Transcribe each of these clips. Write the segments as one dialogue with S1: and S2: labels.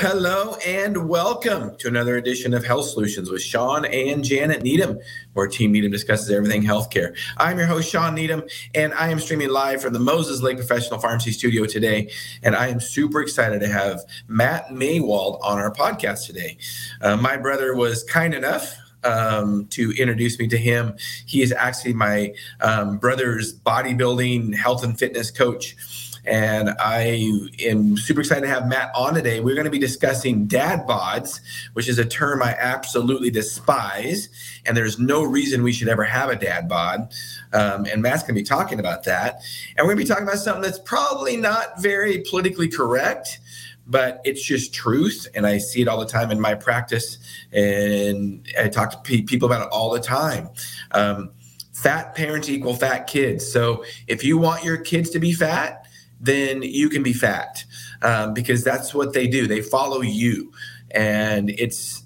S1: Hello and welcome to another edition of Health Solutions with Shawn and Janet Needham, where Team Needham discusses everything healthcare. I'm your host, Shawn Needham, and I am streaming live from the Moses Lake Professional Pharmacy Studio today. And I am super excited to have Matt Maiwald on our podcast today. Uh, my brother was kind enough um, to introduce me to him. He is actually my um, brother's bodybuilding health and fitness coach. And I am super excited to have Matt on today. We're going to be discussing dad bods, which is a term I absolutely despise. And there's no reason we should ever have a dad bod. Um, and Matt's going to be talking about that. And we're going to be talking about something that's probably not very politically correct but it's just truth and i see it all the time in my practice and i talk to pe- people about it all the time um, fat parents equal fat kids so if you want your kids to be fat then you can be fat um, because that's what they do. They follow you, and it's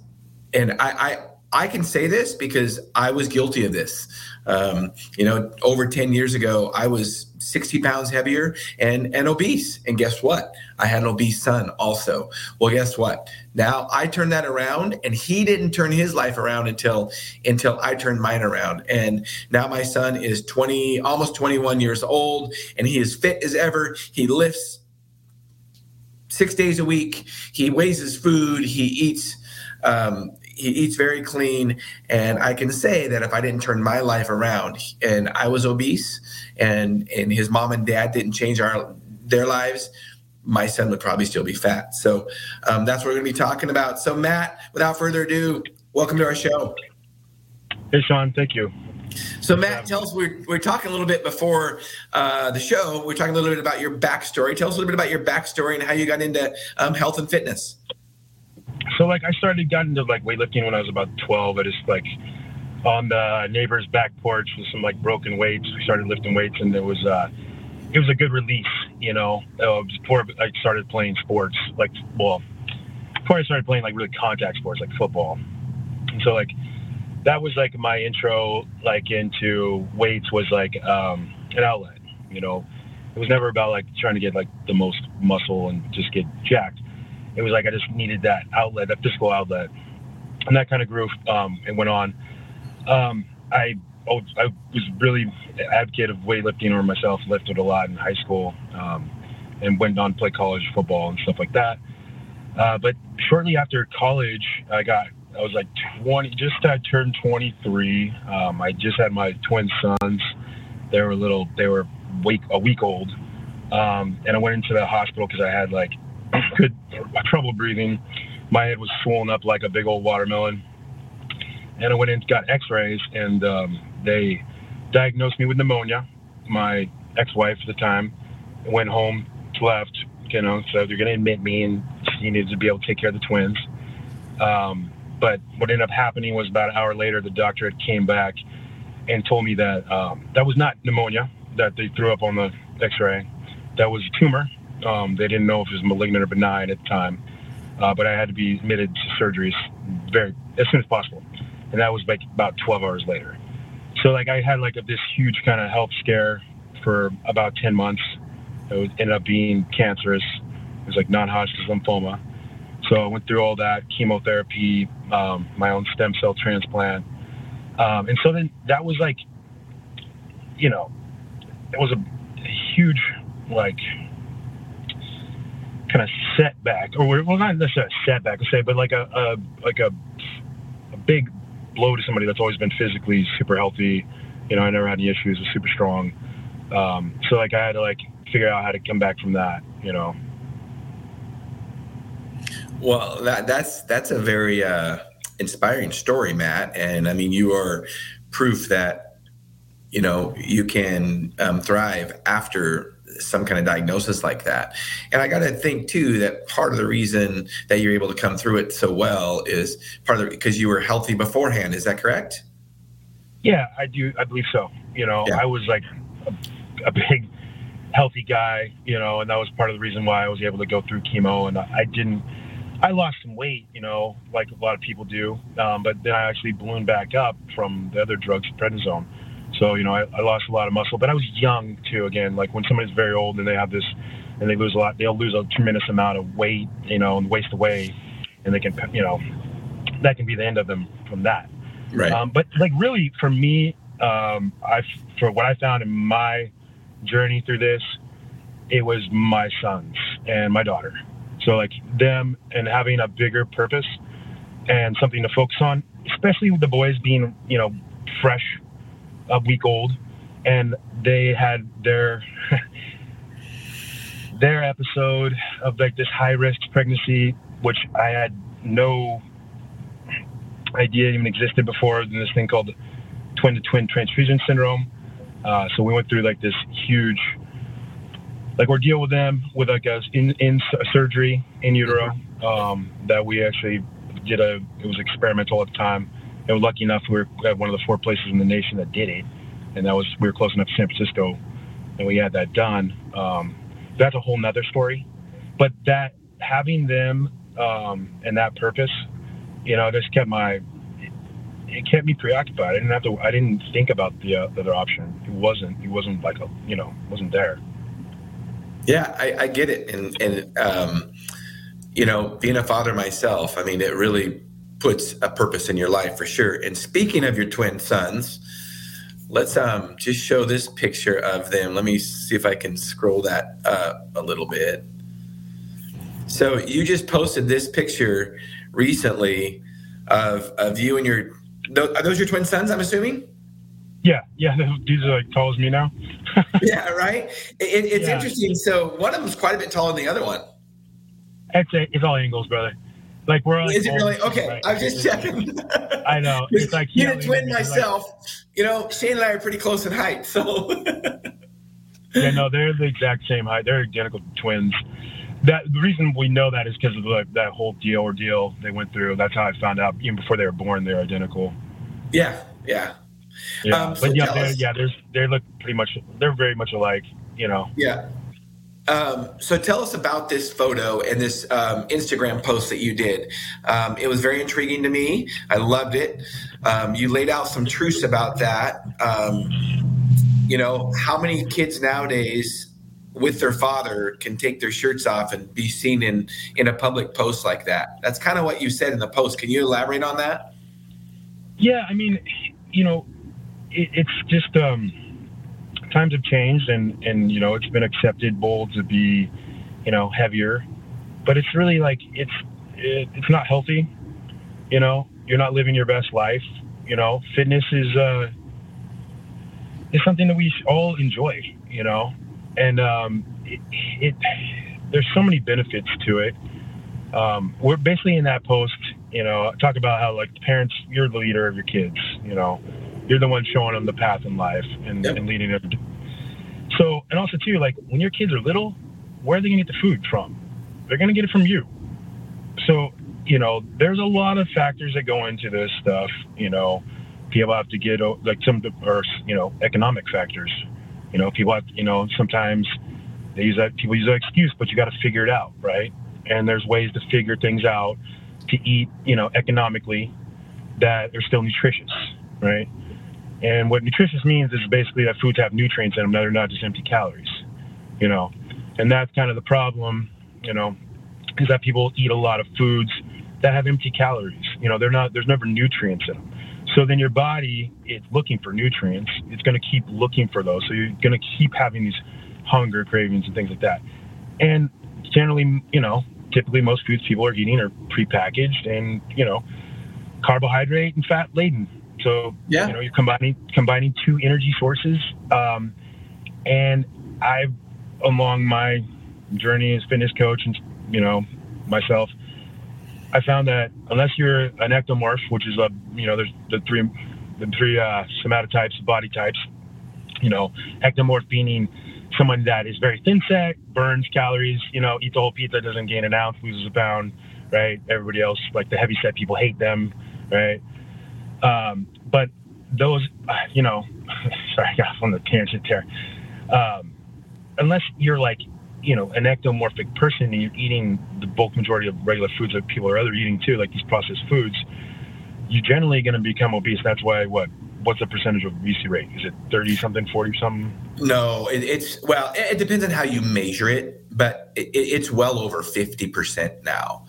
S1: and I, I can say this because I was guilty of this. Um, you know, over 10 years ago, I was 60 pounds heavier and, and obese. And guess what? I had an obese son also. Well, guess what? Now I turned that around and he didn't turn his life around until, until I turned mine around. And now my son is 20, almost 21 years old and he is fit as ever. He lifts six days a week. He weighs his food. He eats, um, he eats very clean and i can say that if i didn't turn my life around and i was obese and and his mom and dad didn't change our their lives my son would probably still be fat so um, that's what we're going to be talking about so matt without further ado welcome to our show
S2: hey shawn thank you
S1: so Matt, tell us we're, we're talking a little bit before uh, the show. We're talking a little bit about your backstory. Tell us a little bit about your backstory and how you got into um, health and fitness.
S2: So like I started got into like weightlifting when I was about 12. I just like on the neighbor's back porch with some like broken weights. We started lifting weights and it was uh it was a good release, you know. Uh, before I started playing sports, like well, before I started playing like really contact sports like football. And so like that was like my intro like into weights was like um an outlet, you know. It was never about like trying to get like the most muscle and just get jacked it was like I just needed that outlet, that physical outlet, and that kind of grew um, and went on. Um, I oh, I was really advocate of weightlifting or myself, lifted a lot in high school, um, and went on to play college football and stuff like that. Uh, but shortly after college, I got I was like 20, just had turned 23. Um, I just had my twin sons. They were little, they were week a week old, um, and I went into the hospital because I had like good trouble breathing. My head was swollen up like a big old watermelon. And I went in got x-rays and um, they diagnosed me with pneumonia. My ex-wife at the time went home, left, you know, so they're going to admit me and she needed to be able to take care of the twins. Um, but what ended up happening was about an hour later, the doctor had came back and told me that um, that was not pneumonia that they threw up on the x-ray. That was a tumor um, they didn't know if it was malignant or benign at the time, uh, but I had to be admitted to surgeries very as soon as possible, and that was like about 12 hours later. So like I had like a, this huge kind of health scare for about 10 months. It was, ended up being cancerous. It was like non-Hodgkin's lymphoma. So I went through all that chemotherapy, um, my own stem cell transplant, um, and so then that was like, you know, it was a huge like kind of setback, or well, not necessarily a setback, I say, but like a, a like a a big blow to somebody that's always been physically super healthy. You know, I never had any issues, was super strong. Um, so like I had to like figure out how to come back from that. You know.
S1: Well, that, that's that's a very uh, inspiring story, Matt. And I mean, you are proof that you know you can um, thrive after some kind of diagnosis like that. And I got to think too that part of the reason that you're able to come through it so well is part of the because you were healthy beforehand. Is that correct?
S2: Yeah, I do. I believe so. You know, yeah. I was like a, a, big healthy guy, you know, and that was part of the reason why I was able to go through chemo. And I didn't. I lost some weight, you know, like a lot of people do, um, but then I actually ballooned back up from the other drugs, prednisone. So, you know, I, I, lost a lot of muscle, but I was young too. Again, like when somebody's very old and they have this and they lose a lot. They'll lose a tremendous amount of weight, you know, and waste away, and they can, you know, that can be the end of them from that.
S1: Right.
S2: Um, but like really, for me, um, I for what I found in my journey through this, it was my sons and my daughter. So like them and having a bigger purpose and something to focus on, especially with the boys being, you know, fresh, a week old, and they had their their episode of like this high risk pregnancy, which I had no idea even existed before. This thing called twin to twin transfusion syndrome. Uh, so we went through like this huge like ordeal with them with like a in in surgery in utero um, that we actually did a it was experimental at the time. And lucky enough we were at one of the four places in the nation that did it, and that was we were close enough to San Francisco, and we had that done. Um, that's a whole nother story, but that having them um, and that purpose, you know, just kept my it kept me preoccupied. I didn't have to. I didn't think about the, uh, the other option. It wasn't. It wasn't like a. You know, wasn't there.
S1: Yeah, I, I get it, and and um, you know, being a father myself, I mean, it really puts a purpose in your life for sure. And speaking of your twin sons, let's um just show this picture of them. Let me see if I can scroll that uh, a little bit. So you just posted this picture recently of of you and your are those your twin sons? I'm assuming.
S2: Yeah, yeah, these are like tall as me now.
S1: yeah, right. It, it's yeah. interesting. So one of them is quite a bit taller than the other one.
S2: It's it's all angles, brother. Like we're like
S1: is it really okay? Right? I'm just checking.
S2: I know.
S1: It's like you're a twin myself. Like, you know, Shane and I are pretty close in height, so.
S2: yeah, no, they're the exact same height. They're identical twins. That the reason we know that is because of the, that whole deal ordeal they went through. That's how I found out. Even before they were born, they're identical.
S1: Yeah, yeah.
S2: Yeah, um, so but yeah, they're, yeah, there's they look pretty much. They're very much alike. You know.
S1: Yeah. Um, so tell us about this photo and this um, Instagram post that you did. Um, it was very intriguing to me. I loved it. Um, you laid out some truths about that. Um, you know, how many kids nowadays with their father can take their shirts off and be seen in in a public post like that? That's kind of what you said in the post. Can you elaborate on that?
S2: Yeah, I mean, you know, it, it's just um, times have changed, and and you know it's been accepted bold to be, you know, heavier, but it's really like it's it, it's not healthy. You know, you're not living your best life. You know, fitness is uh, is something that we all enjoy. You know, and um, it, it there's so many benefits to it. Um, we're basically in that post, you know, talk about how like parents, you're the leader of your kids, you know, you're the one showing them the path in life and, yep. and leading them. So, and also too, like when your kids are little, where are they gonna get the food from? They're gonna get it from you. So, you know, there's a lot of factors that go into this stuff. You know, people have to get like some, or you know, economic factors. You know, people have, you know, sometimes they use that people use that excuse, but you got to figure it out, right? And there's ways to figure things out to eat, you know, economically that are still nutritious, right? And what nutritious means is basically that foods have nutrients in them that are not just empty calories, you know. And that's kind of the problem, you know, is that people eat a lot of foods that have empty calories. You know, they're not there's never nutrients in them. So then your body it's looking for nutrients. It's going to keep looking for those. So you're going to keep having these hunger cravings and things like that. And generally, you know, typically most foods people are eating are prepackaged and you know carbohydrate and fat laden so yeah. you know, you're combining combining two energy sources. Um, and I've along my journey as fitness coach and you know myself, I found that unless you're an ectomorph, which is a you know there's the three the three uh, somatotypes, body types. You know, ectomorph meaning someone that is very thin set, burns calories, you know, eats a whole pizza, doesn't gain an ounce, loses a pound, right? Everybody else, like the heavy set people, hate them, right? Um, but those, you know, sorry, I got on the tangent there. Um, unless you're like, you know, an ectomorphic person and you're eating the bulk majority of regular foods that people are other eating too, like these processed foods, you're generally going to become obese. That's why what what's the percentage of obesity rate? Is it 30 something, 40 something?
S1: No, it, it's well, it, it, depends on how you measure it. But but it, it's well over 50% now.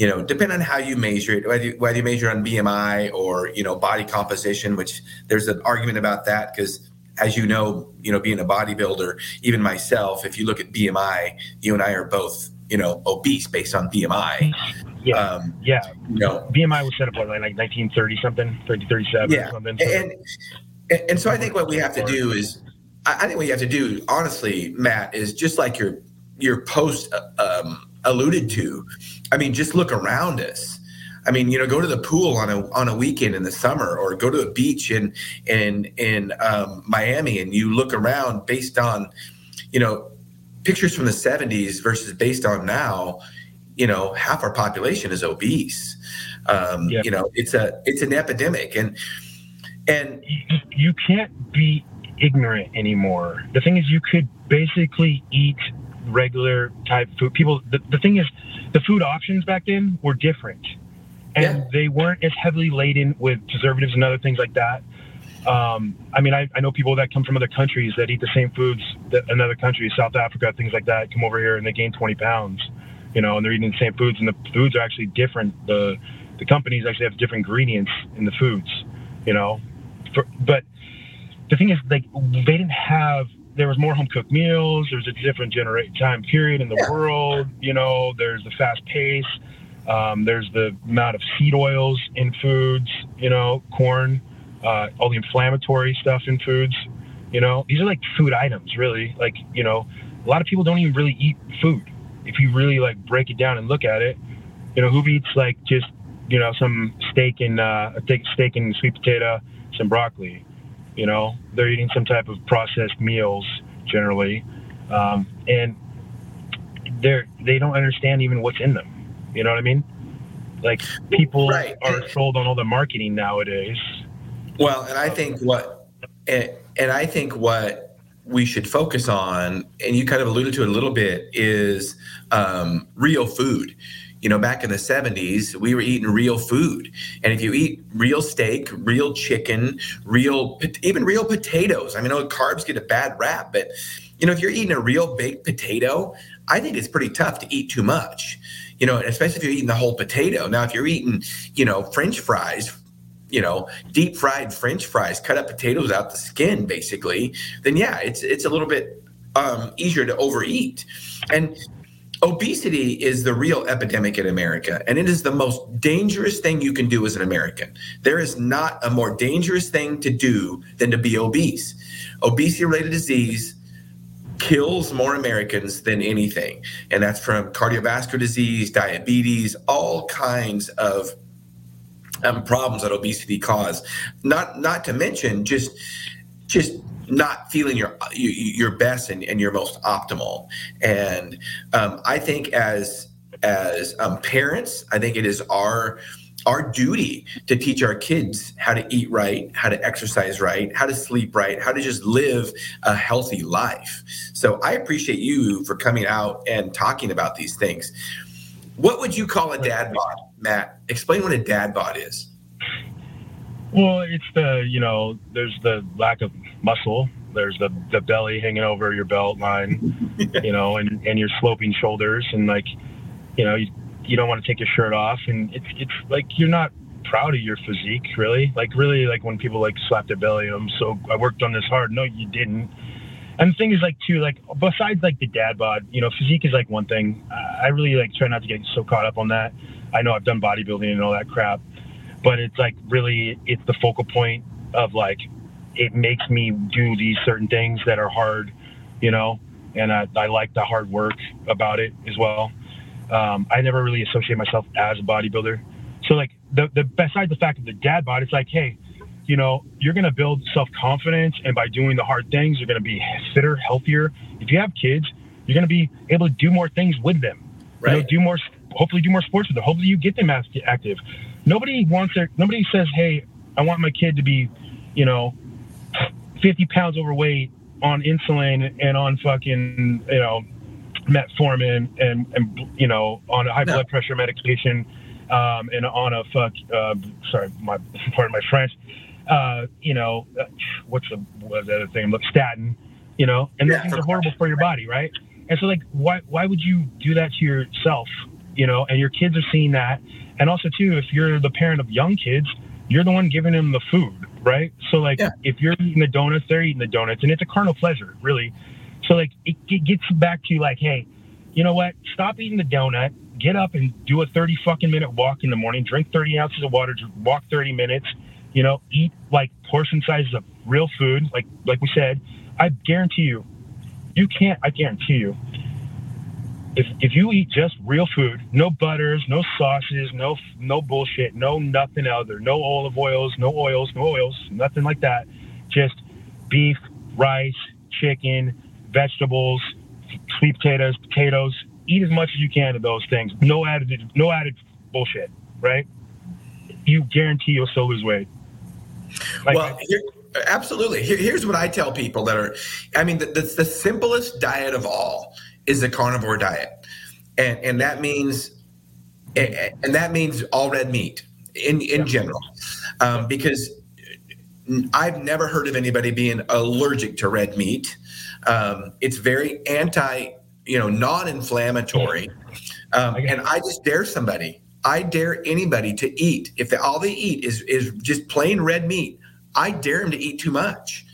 S1: You know, depending on how you measure it, whether you, whether you measure on BMI or you know body composition, which there's an argument about that because as you know, you know, being a bodybuilder, even myself, if you look at BMI, you and I are both, you know, obese based on BMI.
S2: Yeah. Um, yeah. You know, BMI was set up what, like 1930 something, 30, 37 yeah. something. So.
S1: And, and, and so I think what we have to do is, I think what you have to do, honestly, Matt, is just like your your post um, alluded to. I mean, just look around us. I mean, you know, go to the pool on a on a weekend in the summer, or go to a beach in in in um, Miami, and you look around based on, you know, pictures from the '70s versus based on now. You know, half our population is obese. Um, yeah. You know, it's a it's an epidemic, and and
S2: you, you can't be ignorant anymore. The thing is, you could basically eat regular type food. People, the, the thing is, the food options back then were different and yeah. they weren't as heavily laden with preservatives and other things like that. Um, I mean, I, I, know people that come from other countries that eat the same foods that another country, South Africa, things like that, come over here and they gain 20 pounds, you know, and they're eating the same foods and the foods are actually different. The, the companies actually have different ingredients in the foods, you know, For, but the thing is like, they didn't have, there was more home cooked meals. There's a different generate time period in the yeah. world, you know, there's the fast pace um, there's the amount of seed oils in foods, you know, corn, uh, all the inflammatory stuff in foods. You know, these are like food items, really. Like, you know, a lot of people don't even really eat food. If you really like break it down and look at it, you know, who eats like just, you know, some steak and uh, a steak and sweet potato, some broccoli. You know, they're eating some type of processed meals generally, um, and they're they don't understand even what's in them you know what I mean? Like people right. are sold on all the marketing nowadays.
S1: Well, and I think what, and, and I think what we should focus on, and you kind of alluded to it a little bit, is um, real food. You know, back in the 70s, we were eating real food. And if you eat real steak, real chicken, real, even real potatoes, I mean, know carbs get a bad rap, but, you know, if you're eating a real baked potato, I think it's pretty tough to eat too much you know, especially if you're eating the whole potato. Now, if you're eating, you know, French fries, you know, deep fried French fries, cut up potatoes out the skin, basically, then yeah, it's it's a little bit um, easier to overeat. And obesity is the real epidemic in America, and it is the most dangerous thing you can do as an American. There is not a more dangerous thing to do than to be obese. Obesity related disease kills more Americans than anything. And that's from cardiovascular disease, diabetes, all kinds of um, problems that obesity cause. Not not to mention just just not feeling your your best and, and your most optimal. And um, I think as as um, parents, I think it is our our duty to teach our kids how to eat right, how to exercise right, how to sleep right, how to just live a healthy life. So I appreciate you for coming out and talking about these things. What would you call a dad bod, Matt? Explain what a dad bod is.
S2: Well, it's the, you know, there's the lack of muscle. There's the, the belly hanging over your belt line, you know, and, and your sloping shoulders. And like, you know, you, you don't want to take your shirt off, and it's it's like you're not proud of your physique, really. Like really, like when people like slap their belly, I'm so I worked on this hard. No, you didn't. And the thing is like too, like besides like the dad bod, you know, physique is like one thing. I really like try not to get so caught up on that. I know I've done bodybuilding and all that crap, but it's like really it's the focal point of like it makes me do these certain things that are hard, you know, and I, I like the hard work about it as well. Um, I never really associate myself as a bodybuilder. So like the, the besides the fact of the dad bod, it's like, hey, you know, you're gonna build self confidence, and by doing the hard things, you're gonna be fitter, healthier. If you have kids, you're gonna be able to do more things with them. Right. You know, do more, hopefully, do more sports with them. Hopefully, you get them active. Nobody wants their. Nobody says, hey, I want my kid to be, you know, 50 pounds overweight on insulin and on fucking, you know, metformin and, and you know on a high no. blood pressure medication um, and on a fuck uh, sorry my pardon my French uh, you know uh, what's the, what's the other thing look statin you know and yeah, those things are horrible for your body right And so like, why why would you do that to yourself? You know, and your kids are seeing that. And also too, if you're the parent of young kids, you're the one giving them the food, right? So like, yeah. if you're eating the donuts, they're eating the donuts, and it's a carnal pleasure, really. So like, it, it gets back to like, hey, you know what? Stop eating the donut. Get up and do a 30 fucking minute walk in the morning. Drink 30 ounces of water. Walk 30 minutes. You know, eat like portion sizes of real food. Like like we said, I guarantee you, you can't. I guarantee you, if if you eat just real food, no butters, no sauces, no no bullshit, no nothing other, no olive oils, no oils, no oils, nothing like that. Just beef, rice, chicken, vegetables, sweet potatoes, potatoes. Eat as much as you can of those things. No added, no added bullshit. Right? You guarantee you'll still lose weight.
S1: Like, well, here, absolutely. Here, here's what I tell people that are. I mean, the, the, the simplest diet of all is the carnivore diet, and and that means, and that means all red meat in in general, um, because I've never heard of anybody being allergic to red meat. Um, it's very anti, you know, non-inflammatory, um, and I just dare somebody. I dare anybody to eat if they, all they eat is is just plain red meat. I dare them to eat too much.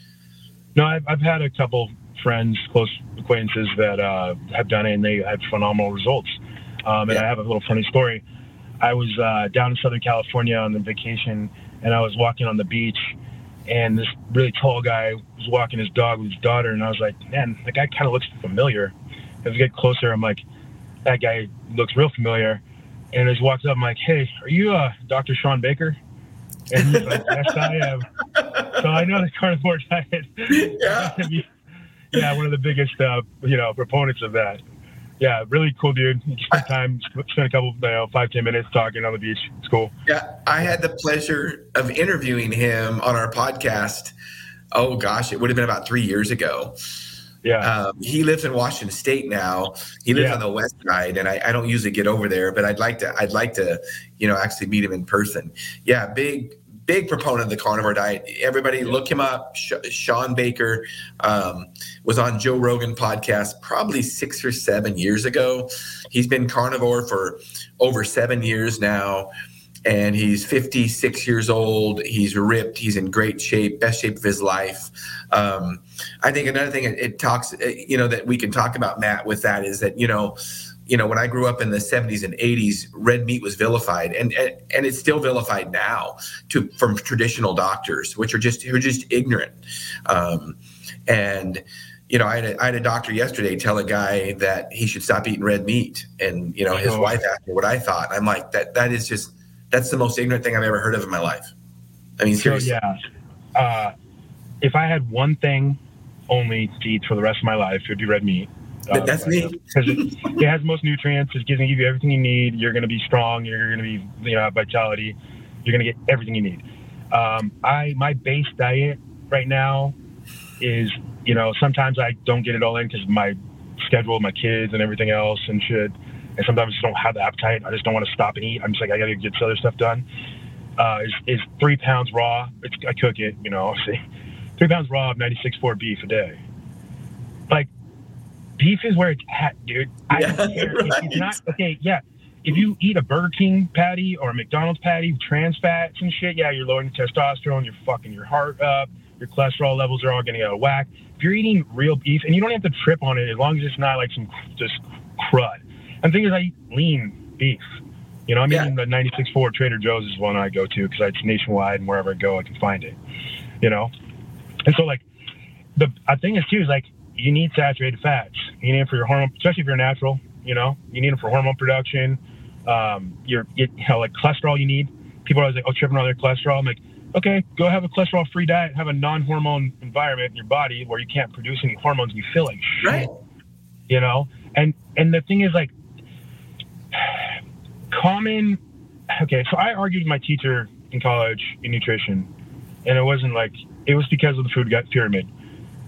S2: No, I've, I've had a couple friends, close acquaintances that uh, have done it, and they had phenomenal results. Um, and yeah. I have a little funny story. I was uh, down in Southern California on the vacation, and I was walking on the beach, and this really tall guy was walking his dog with his daughter, and I was like, man, the guy kind of looks familiar. As I get closer, I'm like, that guy looks real familiar. And as he walks up, I'm like, hey, are you uh, Dr. Shawn Baker? And he's like, yes, I am. So I know the carnivore diet. Yeah. yeah, one of the biggest, uh, you know, proponents of that. Yeah, really cool dude. You spend time, spend a couple, you know, five ten minutes talking on the beach. It's cool.
S1: Yeah, I had the pleasure of interviewing him on our podcast. Oh gosh, it would have been about three years ago.
S2: Yeah.
S1: Um, he lives in Washington State now. He lives yeah. on the west side, and I, I, don't usually get over there, but I'd like to. I'd like to, you know, actually meet him in person. Yeah, big big proponent of the carnivore diet. Everybody look him up. Shawn Baker um, was on Joe Rogan podcast probably six or seven years ago. He's been carnivore for over seven years now. And he's 56 years old. He's ripped. He's in great shape, best shape of his life. Um, I think another thing it, it talks, uh, you know, that we can talk about, Matt, with that is that, you know, you know, when I grew up in the 70s and 80s, red meat was vilified, and and, it's still vilified now to from traditional doctors, which are just who are just ignorant. Um, and you know, I had, a, I had a doctor yesterday tell a guy that he should stop eating red meat, and you know, his oh. wife asked me what I thought. I'm like, that that is just that's the most ignorant thing I've ever heard of in my life. I mean, seriously.
S2: So, yeah. Uh, if I had one thing only to eat for the rest of my life, it would be red meat.
S1: Um, That's me.
S2: Because it, it, has most nutrients. It's going to give you everything you need. You're going to be strong. You're going to be, you know, vitality. You're going to get everything you need. Um, I my base diet right now is, you know, sometimes I don't get it all in because my schedule, my kids, and everything else and shit. And sometimes I just don't have the appetite. I just don't want to stop and eat. I'm just like I got to get this other stuff done. Uh, is, is three pounds raw. It's, I cook it, you know. See, three pounds raw of 96.4 beef a day. Like beef is where it's at, dude. I yeah, don't care. Right. It's not okay. Yeah, if you eat a Burger King patty or a McDonald's patty with trans fats and shit, yeah, you're lowering testosterone. You're fucking your heart up. Your cholesterol levels are all getting out of whack. If you're eating real beef, and you don't have to trip on it as long as it's not like some just crud. And the thing is, I eat lean beef. You know, I'm yeah. eating the 96.4 Trader Joe's is one I go to because it's nationwide and wherever I go, I can find it. You know, and so like the thing is too is like you need saturated fats. You need them for your hormone, especially if you're natural. You know, you need them for hormone production. Um, your, you know, like cholesterol, you need. People are always like, oh, tripping on their cholesterol. I'm like, okay, go have a cholesterol-free diet, have a non-hormone environment in your body where you can't produce any hormones, you feel like shit. Right. You know, and and the thing is like, common. Okay, so I argued with my teacher in college in nutrition, and it wasn't like it was because of the food pyramid.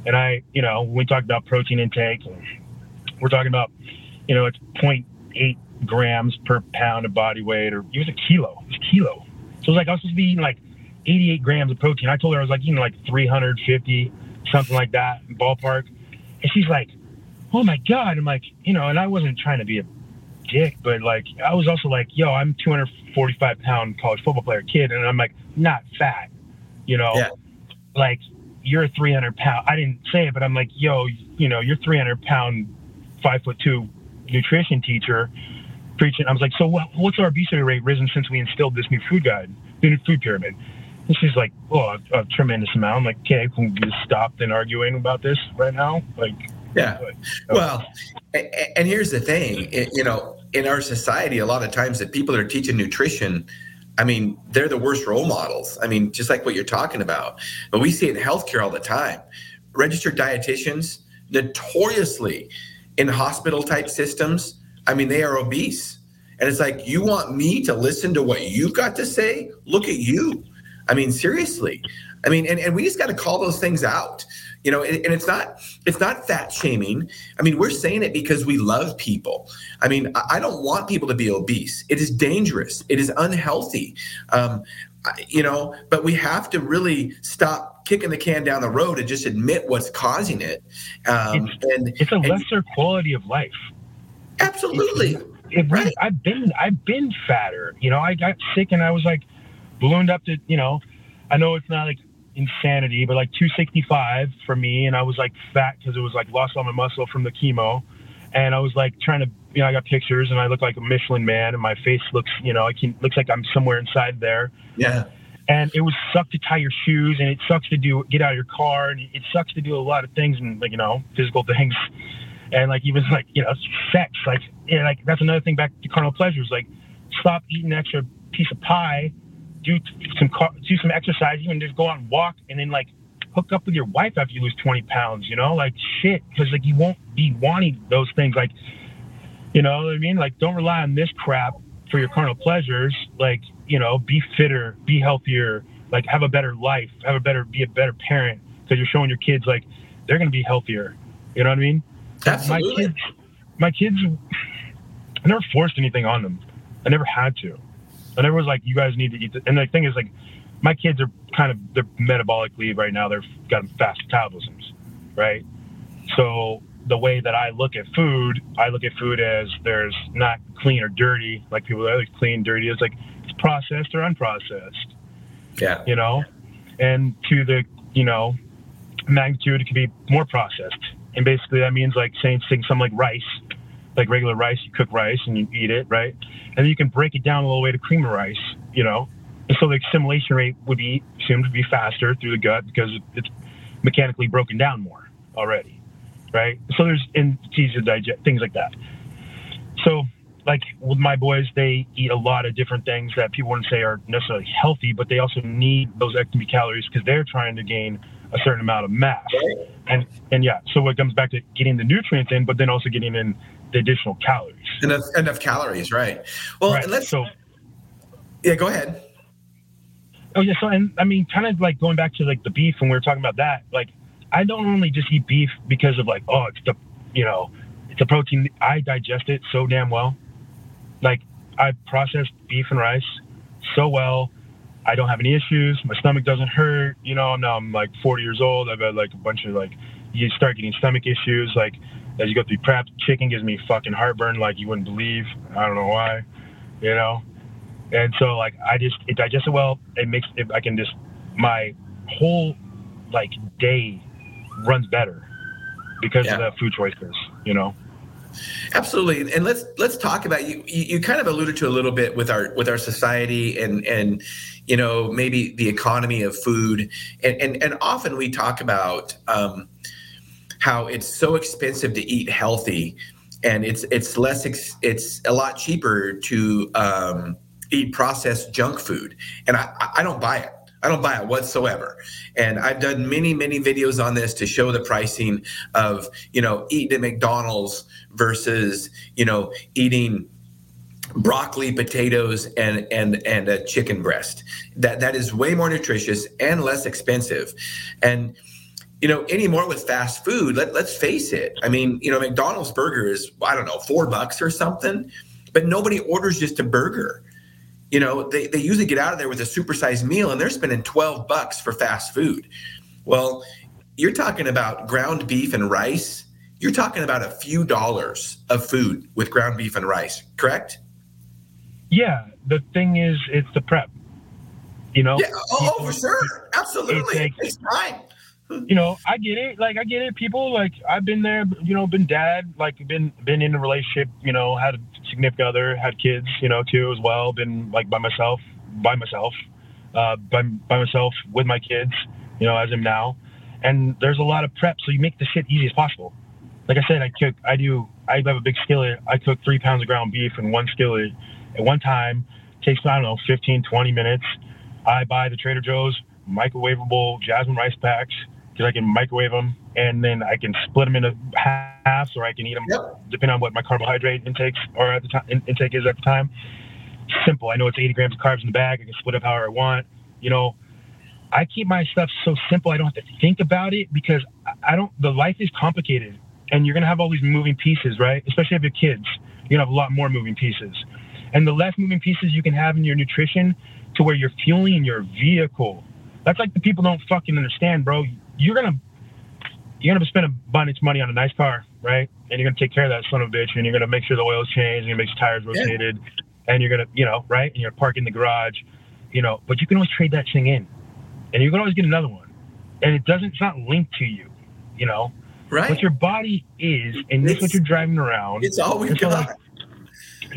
S2: And I, you know, when we talked about protein intake, we're talking about, you know, it's 0.8 grams per pound of body weight, or it was a kilo. It was a kilo. So it was like I was supposed to be eating like 88 grams of protein. I told her I was like eating like 350, something like that, ballpark. And she's like, oh my god, I'm like, you know, and I wasn't trying to be a dick, but like I was also like, yo, I'm 245 pound college football player kid, and I'm like not fat, you know,
S1: Yeah.
S2: like you're a 300 pound. I didn't say it, but I'm like, yo, you know, you're 300 pound, five foot two nutrition teacher preaching. I was like, so what, what's our obesity rate risen since we instilled this new food guide, the new food pyramid? And she's like, oh, a, a tremendous amount. I'm like, okay, can we just stop then arguing about this right now? Like,
S1: Yeah.
S2: but-
S1: Well, and here's the thing, you know, in our society, a lot of times that people are teaching nutrition, I mean, they're the worst role models. I mean, just like what you're talking about. But we see it in healthcare all the time. Registered dietitians, notoriously in hospital type systems, I mean, they are obese. And it's like, you want me to listen to what you've got to say? Look at you. I mean, seriously. I mean, and, and we just got to call those things out. You know, and, and it's not it's not fat shaming. I mean, we're saying it because we love people. I mean, I, I don't want people to be obese. It is dangerous. It is unhealthy. Um, you know, but we have to really stop kicking the can down the road and just admit what's causing it. Um, and
S2: it's a
S1: and-
S2: lesser quality of life.
S1: absolutely,
S2: It really,
S1: Right.
S2: I've been I've been fatter. You know, I got sick and I was like ballooned up to you know, I know it's not like insanity, but like 265 for me, and I was like fat because it was like lost all my muscle from the chemo, and I was like trying to you know I got pictures and I look like a Michelin man and my face looks you know I can looks like I'm somewhere inside there.
S1: yeah,
S2: and it was suck to tie your shoes and it sucks to do get out of your car and it sucks to do a lot of things and like you know physical things. And like even like you know sex like yeah, like that's another thing back to carnal pleasures like stop eating extra piece of pie do some do some exercise even just go out and walk and then like hook up with your wife after you lose 20 pounds you know? Like shit because like you won't be wanting those things. Like you know what i mean? Like don't rely on this crap for your carnal pleasures. Like you know be fitter be healthier like have a better life have a better be a better parent because you're showing your kids like they're going to be healthier. You know what i mean?
S1: Absolutely.
S2: my kids my kids i never forced anything on them. I never had to i everyone's like you guys need to eat this. and the thing is like my kids are kind of they're metabolically right now they're got fast metabolisms right so the way that i look at food i look at food as there's not clean or dirty like people are like clean dirty it's like it's processed or unprocessed
S1: Yeah,
S2: you know, and to the, you know, magnitude, it can be more processed. And basically that means like saying saying something like rice, like regular rice, you cook rice and you eat it, right? And then you can break it down a little way to cream of rice, you know? And so the assimilation rate would be assumed to be faster through the gut because it's mechanically broken down more already, right? So there's, and it's easier to digest, things like that. So like with my boys, they eat a lot of different things that people wouldn't say are necessarily healthy, but they also need those extra calories because they're trying to gain a certain amount of mass. And and yeah, so it comes back to getting the nutrients in, but then also getting in the additional calories.
S1: enough enough calories, right? Well,
S2: right.
S1: let's
S2: so
S1: yeah, go ahead.
S2: oh yeah, so and I mean, kind of like going back to like the beef when we were talking about that, like I don't only just eat beef because of like oh it's the you know it's a protein. I digest it so damn well. Like I process beef and rice so well. I don't have any issues. My stomach doesn't hurt. You know, now I'm like 40 years old. I've had like a bunch of like, you start getting stomach issues. Like as you go through prep, chicken gives me fucking heartburn like you wouldn't believe. I don't know why, you know. And so like I just it digests it well. It makes it, I can just my whole like day runs better because
S1: Yeah.
S2: of the food choices. You know.
S1: Absolutely, and let's let's talk about you, you. You kind of alluded to a little bit with our with our society and and you know maybe the economy of food, and and, and often we talk about um, how it's so expensive to eat healthy, and it's it's less ex, it's a lot cheaper to um, eat processed junk food, and I I don't buy it. I don't buy it whatsoever. And I've done many, many videos on this to show the pricing of, you know, eating at McDonald's versus, you know, eating broccoli, potatoes, and and and a chicken breast. That that is way more nutritious and less expensive. And you know, anymore with fast food, let, let's face it. I mean, you know, McDonald's burger is, I don't know, four bucks or something, but nobody orders just a burger you know they, they usually get out of there with a supersized meal and they're spending 12 bucks for fast food well you're talking about ground beef and rice you're talking about a few dollars of food with ground beef and rice, correct?
S2: Yeah. The thing is, it's the prep. You know?
S1: Yeah. Oh, oh for sure. Absolutely. It takes, it takes time.
S2: You know, I get it. Like, I get it. People, like, I've been there, you know, been dad, like, been been in a relationship, you know, had a significant other, had kids, you know, too, as well. Been, like, by myself, by myself, uh, by, by myself with my kids, you know, as I'm now. And there's a lot of prep, so you make the shit easy as possible like I said, I cook, I do, I have a big skillet. I cook three pounds of ground beef in one skillet at one time. Takes, I don't know, 15, 20 minutes. I buy the Trader Joe's microwavable jasmine rice packs because I can microwave them and then I can split them into halves or I can eat them yep. depending on what my carbohydrate intakes are at the time, intake is at the time. Simple. I know it's 80 grams of carbs in the bag. I can split up however I want. You know, I keep my stuff so simple. I don't have to think about it because I don't, the life is complicated and you're going to have all these moving pieces, right? Especially if you have kids, you're going to have a lot more moving pieces. And the less moving pieces you can have in your nutrition to where you're fueling your vehicle. That's like the people don't fucking understand, bro. You're to you're gonna spend a bunch of money on a nice car, right? And you're gonna take care of that son of a bitch, and you're gonna make sure the oil's changed, and you make sure tires rotated, yeah. and you're gonna, you know, right? And you're parking the garage, you know. But you can always trade that thing in, and you can always get another one, and it doesn't. It's not linked to you, you know.
S1: Right.
S2: What your body is, and this what you're driving around.
S1: It's all we got.
S2: like,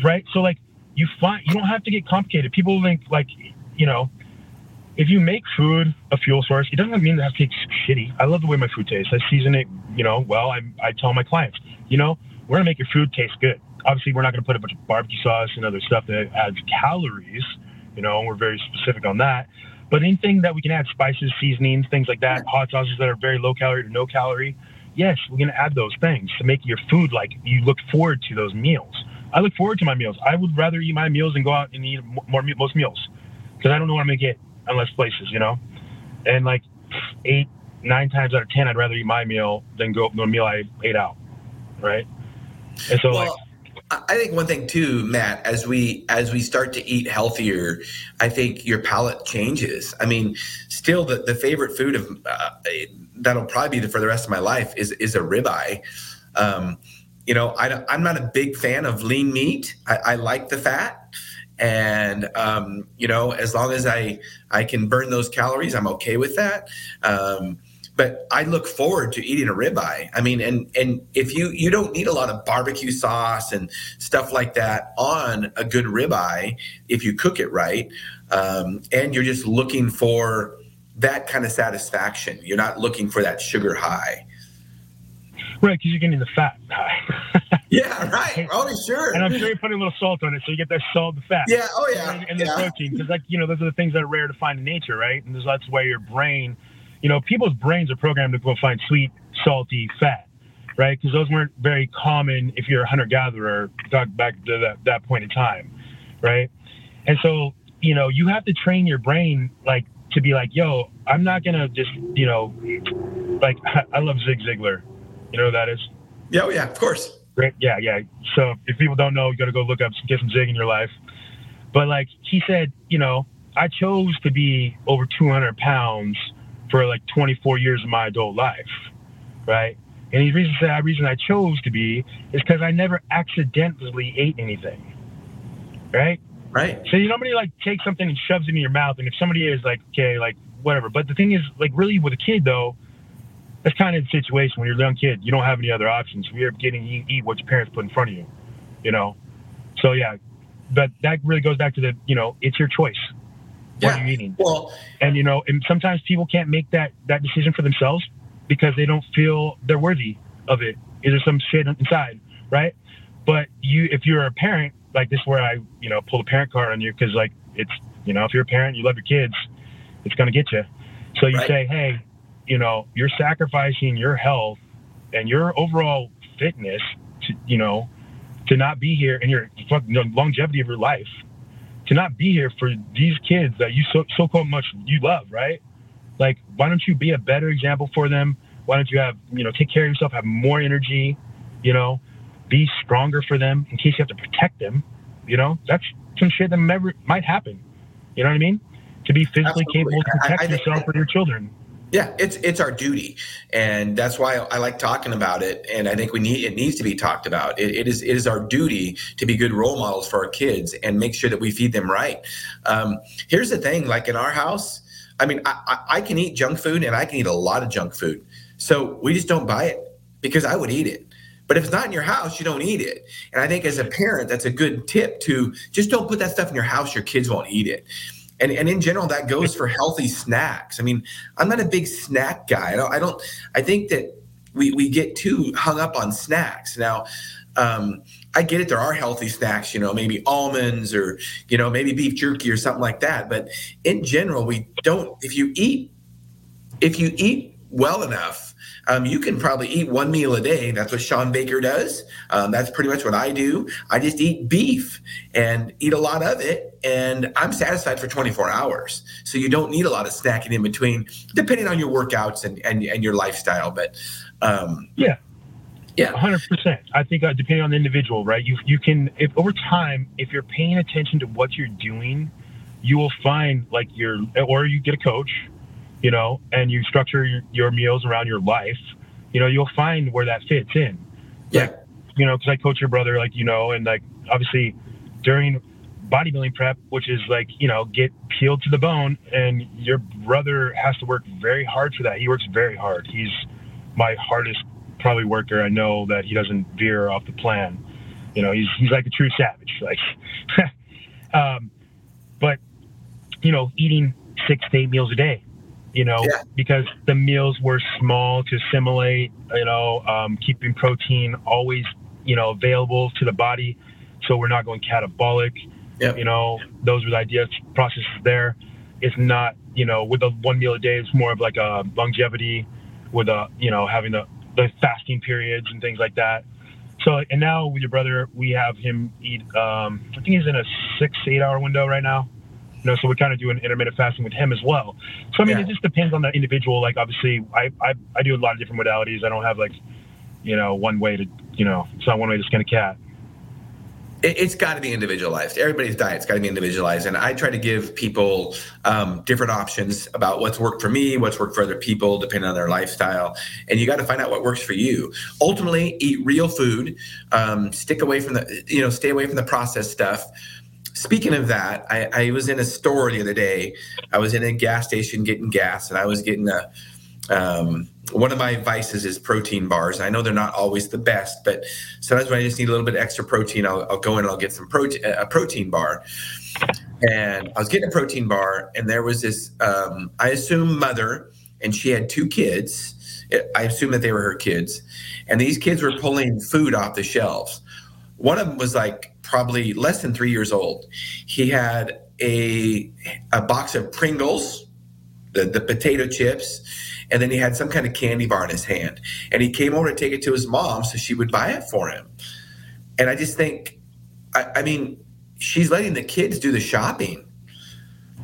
S2: right. So like you find you don't have to get complicated. People think like, you know, if you make food a fuel source, it doesn't mean that it tastes shitty. I love the way my food tastes. I season it, you know, well. I I tell my clients, you know, we're gonna make your food taste good. Obviously, we're not gonna put a bunch of barbecue sauce and other stuff that adds calories. You know, and we're very specific on that. But anything that we can add spices, seasonings, things like that, hot sauces that are very low calorie to no calorie, yes, we're going to add those things to make your food like you look forward to those meals. I look forward to my meals. I would rather eat my meals than go out and eat more most meals because I don't know what I'm going to get unless places, you know. And like eight, nine times out of ten, I'd rather eat my meal than go up the meal I ate out, right? And so well, like.
S1: I think one thing too, Matt, as we as we start to eat healthier, I think your palate changes. I mean, still the, the favorite food of uh, that'll probably be for the rest of my life is is a ribeye. Um, you know, I, I'm not a big fan of lean meat. I, I like the fat, and um, you know, as long as I I can burn those calories, I'm okay with that. Um, but I look forward to eating a ribeye. I mean, and and if you you don't need a lot of barbecue sauce and stuff like that on a good ribeye if you cook it right, um, and you're just looking for that kind of satisfaction. You're not looking for that sugar high.
S2: Right, because you're getting the fat
S1: yeah, right. Oh, sure.
S2: And I'm sure you're putting a little salt on it, so you get that salt, the fat.
S1: Yeah. Oh, yeah.
S2: And, and
S1: the
S2: yeah. protein, because like you know, those are the things that are rare to find in nature, right? And that's why your brain, you know, people's brains are programmed to go find sweet, salty fat, right? Because those weren't very common if you're a hunter gatherer back to that, that point in time, right? And so, you know, you have to train your brain like to be like, yo, I'm not gonna just, you know, like I love Zig Ziglar. You know who that is?
S1: Yeah, oh yeah, of course.
S2: Great. Yeah, yeah. So if people don't know, you got to go look up, get some Zig in your life. But like he said, you know, I chose to be over 200 pounds for like 24 years of my adult life, right? And the reason the reason I chose to be is because I never accidentally ate anything, right?
S1: Right.
S2: So you know, somebody like takes something and shoves it in your mouth, and if somebody is like, okay, like whatever. But the thing is, like, really with a kid though, that's kind of the situation when you're a young kid. You don't have any other options. You're getting eat, eat what your parents put in front of you, you know. So yeah, but that really goes back to the, you know, it's your choice. What yeah. are you eating?
S1: Well,
S2: and you know, and sometimes people can't make that that decision for themselves because they don't feel they're worthy of it. Is there some shit inside, right? But you, if you're a parent, like this, is where I, you know, pull the parent card on you because like it's, you know, if you're a parent, you love your kids, it's gonna get you. So you right. say, hey, you know, you're sacrificing your health and your overall fitness to, you know, to not be here and your longevity of your life, to not be here for these kids that you so so called much you love, right? Like, why don't you be a better example for them? Why don't you have, you know, take care of yourself, have more energy, you know, be stronger for them in case you have to protect them. You know, that's some shit that never, might happen. You know what I mean? To be physically Absolutely. capable to protect I, I yourself or your children.
S1: Yeah, it's it's our duty, and that's why I like talking about it. And I think we need it needs to be talked about. It, it is it is our duty to be good role models for our kids and make sure that we feed them right. Um, here's the thing: like in our house, I mean, I, I can eat junk food and I can eat a lot of junk food. So we just don't buy it because I would eat it. But if it's not in your house, you don't eat it. And I think as a parent, that's a good tip to just don't put that stuff in your house. Your kids won't eat it and, and in general that goes for healthy snacks. I mean i'm not a big snack guy. I don't i, don't, I think that we, we get too hung up on snacks. Now um, i get it. There are healthy snacks you know maybe almonds or you know maybe beef jerky or something like that. But in general we don't if you eat if you eat well enough um, you can probably eat one meal a day. That's what Shawn Baker does. Um, that's pretty much what I do. I just eat beef and eat a lot of it, and I'm satisfied for 24 hours. So you don't need a lot of snacking in between, depending on your workouts and and, and your lifestyle. But um,
S2: yeah. Yeah, hundred percent. I think uh, depending on the individual, right? You you can if over time, if you're paying attention to what you're doing, you will find like your or you get a coach you know, and you structure your, your meals around your life, you know, you'll find where that fits in.
S1: Yeah.
S2: Like, you know, because I coach your brother, like, you know, and like obviously during bodybuilding prep, which is like, you know, get peeled to the bone, and your brother has to work very hard for that. He works very hard. He's my hardest probably worker. I know that he doesn't veer off the plan. You know, he's he's like a true savage. Like, um, but you know, eating six to eight meals a day you know, yeah. because the meals were small to assimilate, you know, um, keeping protein always, you know, available to the body. So we're not going catabolic.
S1: Yep.
S2: You know, those were the ideas, processes there. It's not, you know, with the one meal a day, it's more of like a longevity with a, you know, having the, the fasting periods and things like that. So, and now with your brother, we have him eat, um, I think he's in a six, eight hour window right now. You know, so we kind of do an intermittent fasting with him as well. So I mean, yeah. it just depends on the individual. Like obviously, I, I I do a lot of different modalities. I don't have like, you know, one way to you know, it's not one way to skin a cat
S1: it's got to be individualized. Everybody's diet's got to be individualized, and I try to give people um, different options about what's worked for me, what's worked for other people, depending on their lifestyle. And you got to find out what works for you. Ultimately, eat real food. Um, stick away from the, you know, stay away from the processed stuff. Speaking of that, I, I, was in a store the other day. I was in a gas station getting gas, and I was getting a. Um, one of my vices is protein bars. I know they're not always the best, but sometimes when I just need a little bit extra protein, I'll, I'll go in and I'll get some protein, a protein bar. And I was getting a protein bar, and there was this, um, I assume, mother, and she had two kids. I assume that they were her kids, and these kids were pulling food off the shelves. One of them was like probably less than three years old. He had a a box of Pringles, the, the potato chips, and then he had some kind of candy bar in his hand. And he came over to take it to his mom so she would buy it for him. And I just think, I, I mean, she's letting the kids do the shopping,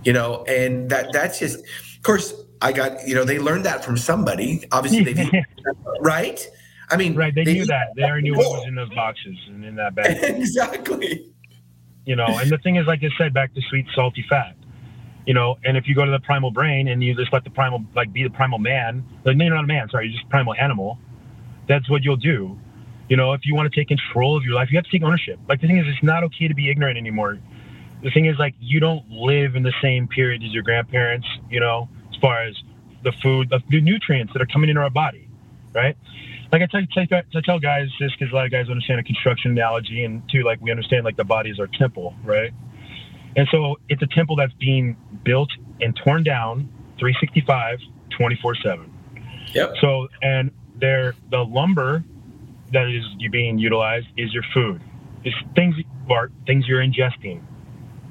S1: you know, and that that's just, of course, I got, you know, they learned that from somebody. Obviously, they right? I mean,
S2: right? They, they knew that. They already knew what was in those boxes and in that bag.
S1: exactly.
S2: You know, and the thing is, like I said, back to sweet, salty fat. You know, and if you go to the primal brain and you just let the primal, like, be the primal man, like, no, you're not a man, sorry, you're just primal animal. That's what you'll do. You know, if you want to take control of your life, you have to take ownership. Like, the thing is, it's not okay to be ignorant anymore. The thing is, like, you don't live in the same period as your grandparents. You know, as far as the food, the nutrients that are coming into our body, right? Like I tell, tell, I tell guys this because a lot of guys understand a construction analogy, and too, like we understand like the body is our temple, right? And so it's a temple that's being built and torn down 365, 24 7.
S1: Yep.
S2: So, and there, the lumber that is being utilized is your food. It's things, are things you're ingesting,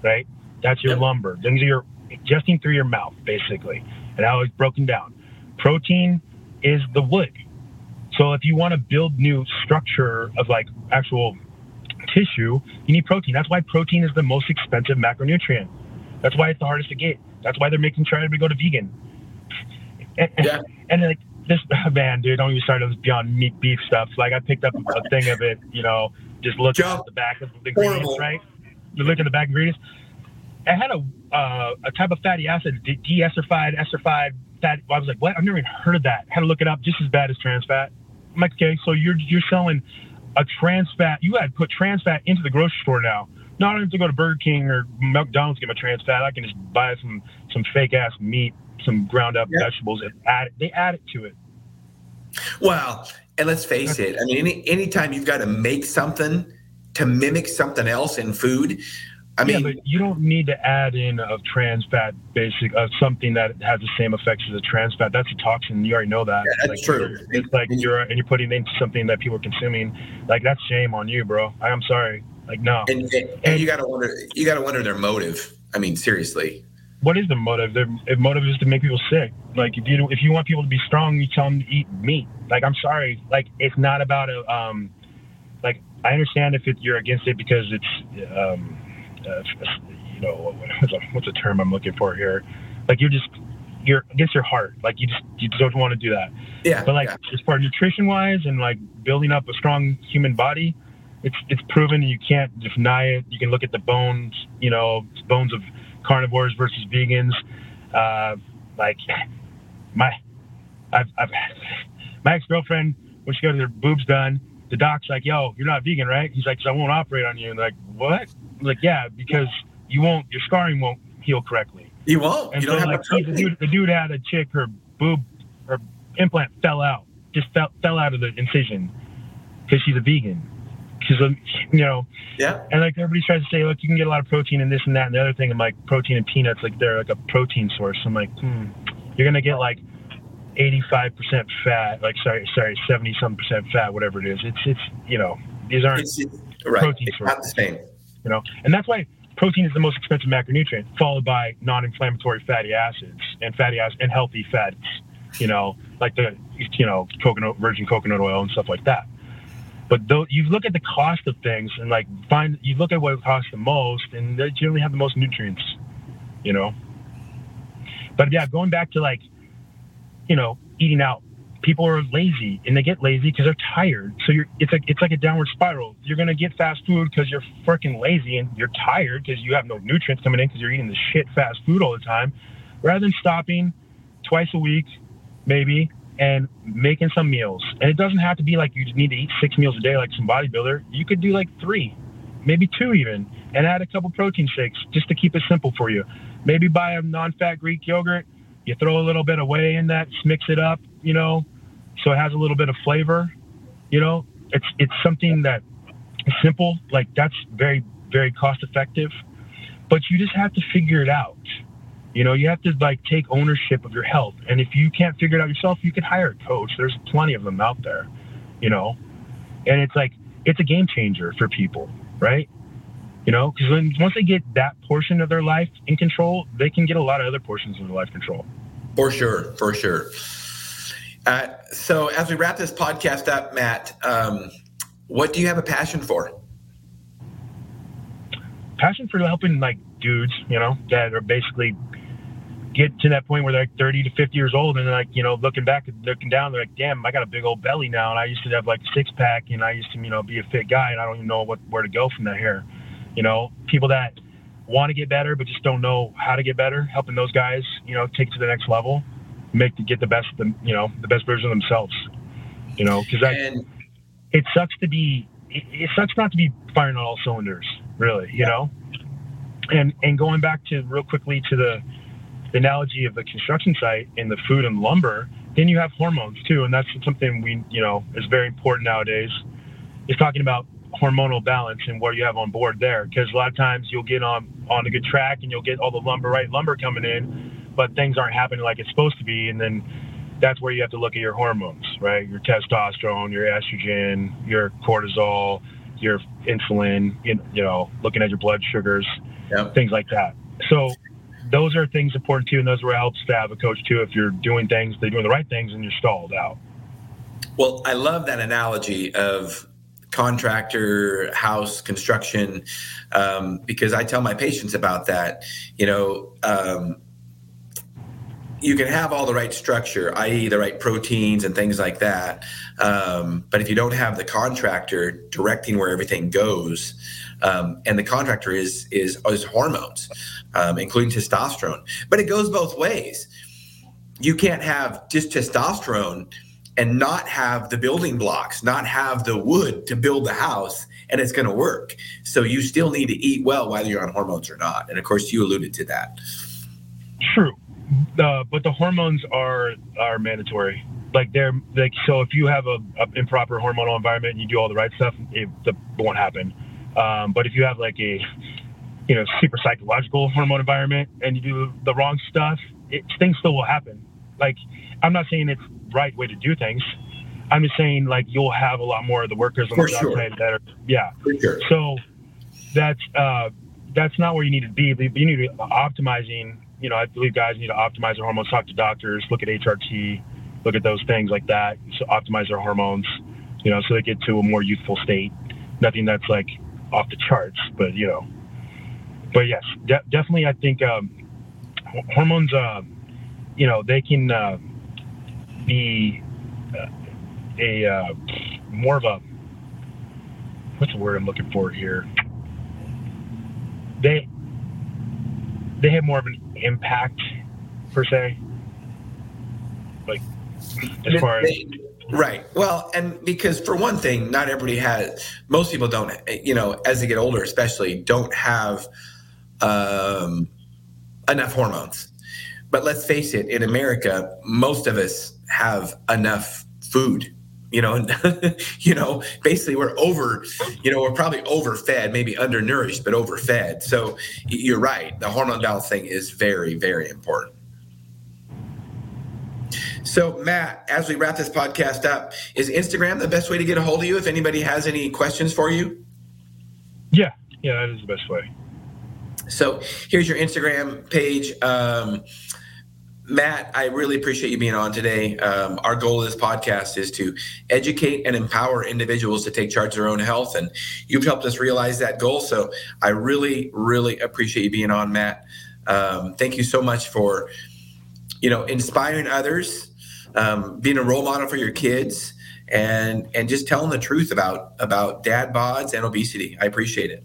S2: right? That's your yep. lumber. Things you're ingesting through your mouth, basically, and how it's broken down. Protein is the wood so if you want to build new structure of like actual tissue, you need protein. That's why protein is the most expensive macronutrient. That's why it's the hardest to get. That's why they're making trying to go to vegan. And, yeah. and, like this man, dude, don't even start this beyond meat beef stuff. Like I picked up a thing of it, you know, just looking at the back of the ingredients, Horrible. right? You look at the back ingredients. It had a uh, a type of fatty acid, de-esterified, esterified, fat. I was like, what? I've never even heard of that. Had to look it up. Just as bad as trans fat. I'm like, okay, so you're you're selling a trans fat. You had to put trans fat into the grocery store now. Not have to go to Burger King or McDonald's to get my trans fat. I can just buy some some fake ass meat, some ground up yep. vegetables, and add it. They add it to it.
S1: Well, and let's face it. I mean, any anytime you've got to make something to mimic something else in food, I mean,
S2: yeah, you don't need to add in of trans fat, basic of something that has the same effects as a trans fat. That's a toxin. You already know that.
S1: Yeah, that's
S2: like,
S1: true.
S2: It's like you're and you're putting into something that people are consuming. Like that's shame on you, bro. I, am sorry. Like no.
S1: And, and, and you got to wonder. You got to wonder their motive. I mean, seriously.
S2: What is the motive? Their motive is to make people sick. Like if you if you want people to be strong, you tell them to eat meat. Like I'm sorry. Like it's not about a um. Like I understand if it, you're against it because it's um uh, you know, what's a, what's a term I'm looking for here? Like you're just you're against your heart. Like you just you don't want to do that.
S1: Yeah.
S2: But like
S1: yeah.
S2: as far as nutrition wise and like building up a strong human body, it's it's proven you can't deny it. You can look at the bones, you know, bones of carnivores versus vegans. Uh, like my I've, I've my ex girlfriend when she got her boobs done, the doc's like, "Yo, you're not vegan, right?" He's like, "So I won't operate on you." And like, what? Like, yeah, because you won't, your scarring won't heal correctly.
S1: You won't.
S2: And
S1: you
S2: so,
S1: don't
S2: like, the dude, the dude had a chick, her boob, her implant fell out, just fell, fell out of the incision because she's a vegan. Because, um, you know,
S1: yeah.
S2: And like everybody tries to say, look, you can get a lot of protein in this and that and the other thing. I'm like, protein and peanuts, like they're like a protein source. I'm like, hmm, you're going to get like 85% fat, like, sorry, sorry, 70 some percent fat, whatever it is. It's, it's, you know, these aren't
S1: it's, right. protein it's sources. not the same
S2: you know, and that's why protein is the most expensive macronutrient, followed by non-inflammatory fatty acids and fatty acids and healthy fats, you know, like the, you know, coconut, virgin coconut oil and stuff like that. But though you look at the cost of things and like find, you look at what costs the most, and they generally have the most nutrients, you know. But yeah, going back to like, you know, eating out people are lazy and they get lazy because they're tired. So you're it's like it's like a downward spiral. You're gonna get fast food because you're freaking lazy and you're tired because you have no nutrients coming in because you're eating the shit fast food all the time. Rather than stopping twice a week, maybe, and making some meals. And it doesn't have to be like you need to eat six meals a day like some bodybuilder. You could do like three, maybe two even, and add a couple protein shakes just to keep it simple for you. Maybe buy a non-fat Greek yogurt you throw a little bit of whey in that, mix it up, you know, so it has a little bit of flavor. You know, it's it's something that simple, like that's very very cost effective, but you just have to figure it out. You know, you have to like take ownership of your health, and if you can't figure it out yourself, you can hire a coach. There's plenty of them out there, you know, and it's like it's a game changer for people, right? You know, because when once they get that portion of their life in control, they can get a lot of other portions of their life control.
S1: For sure, for sure. Uh, so as we wrap this podcast up, Matt, um, what do you have a passion for?
S2: Passion for helping like dudes, you know, that are basically get to that point where they're like 30 to 50 years old and like, you know, looking back, and looking down, they're like, damn, I got a big old belly now. And I used to have like a six pack and I used to, you know, be a fit guy and I don't even know what, where to go from that here you know, people that want to get better but just don't know how to get better, helping those guys, you know, take to the next level, make to get the best, you know, the best version of themselves. You know, because and- it sucks to be, it, it, sucks not to be firing on all cylinders, really. You yeah. know, and and going back to real quickly to the, the analogy of the construction site and the food and lumber, then you have hormones too, and that's something we, you know, is very important nowadays. Is talking about hormonal balance and what you have on board there. Because a lot of times you'll get on on a good track and you'll get all the lumber right lumber coming in, but things aren't happening like it's supposed to be, and then that's where you have to look at your hormones, right? Your testosterone, your estrogen, your cortisol, your insulin, you know, looking at your blood sugars, yep. things like that. So those are things important too, and those helps to have a coach too. If you're doing things, they're doing the right things, and you're stalled out.
S1: Well, I love that analogy of contractor house construction um, because i tell my patients about that you know um, you can have all the right structure i.e the right proteins and things like that um, but if you don't have the contractor directing where everything goes um, and the contractor is is, is hormones um, including testosterone but it goes both ways you can't have just testosterone and not have the building blocks, not have the wood to build the house, and it's going to work. So you still need to eat well, whether you're on hormones or not. And of course, you alluded to that.
S2: True, uh, but the hormones are are mandatory. Like they're like so. If you have a, a improper hormonal environment and you do all the right stuff, it, it won't happen. Um, but if you have like a you know super psychological hormone environment and you do the wrong stuff, it, things still will happen. Like I'm not saying it's right way to do things. I'm just saying like you'll have a lot more of the workers on
S1: For
S2: the job
S1: sure.
S2: site that are yeah.
S1: Sure.
S2: So that's uh, that's not where you need to be. You need to be optimizing. You know, I believe guys need to optimize their hormones. Talk to doctors. Look at HRT. Look at those things like that. So optimize their hormones. You know, so they get to a more youthful state. Nothing that's like off the charts, but you know. But yes, de- definitely, I think um, hormones. Uh, you know, they can uh, be a uh, more of a what's the word I'm looking for here? They they have more of an impact per se. Like as far as
S1: Right. Well, and because for one thing, not everybody has. Most people don't. You know, as they get older, especially, don't have um, enough hormones. But let's face it, in America, most of us have enough food. You know, you know, basically we're over. You know, we're probably overfed, maybe undernourished, but overfed. So you're right. The hormone balance thing is very, very important. So, Matt, as we wrap this podcast up, is Instagram the best way to get a hold of you if anybody has any questions for you?
S2: yeah, yeah, that is the best way.
S1: So, here's your Instagram page. Um, Matt, I really appreciate you being on today. Um, our goal of this podcast is to educate and empower individuals to take charge of their own health, and you've helped us realize that goal. So, I really, really appreciate you being on, Matt. Um, thank you so much for, you know, inspiring others, um, being a role model for your kids, and and just telling the truth about about dad bods and obesity. I appreciate it.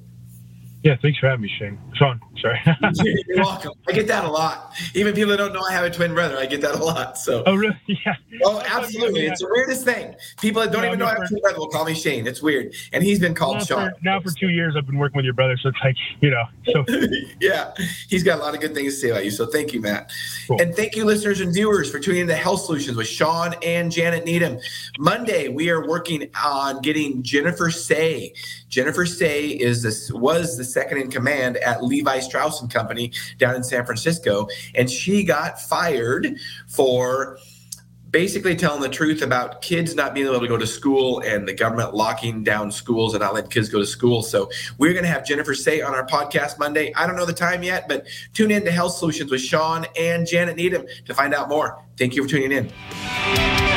S2: Yeah, thanks for having me, Shane. Shawn, sorry.
S1: You're welcome. I get that a lot. Even people that don't know I have a twin brother, I get that a lot. So,
S2: oh, really? Yeah.
S1: oh, absolutely, it's the weirdest thing. People that don't
S2: Yeah,
S1: even know I have a twin brother will call me Shane. It's weird, and he's been called
S2: Now
S1: Shawn.
S2: for, now for two years, I've been working with your brother, so it's like you know. So
S1: yeah, he's got a lot of good things to say about you. So thank you, Matt.
S2: Cool.
S1: And thank you, listeners and viewers, for tuning in to Health Solutions with Shawn and Janet Needham. Monday, we are working on getting Jennifer Sey. Jennifer Sey is this was the second in command at Levi Strauss and Company down in San Francisco, and she got fired for basically telling the truth about kids not being able to go to school and the government locking down schools and not letting kids go to school. So we're going to have Jennifer Sey on our podcast Monday. I don't know the time yet, but tune in to Health Solutions with Shawn and Janet Needham to find out more. Thank you for tuning in.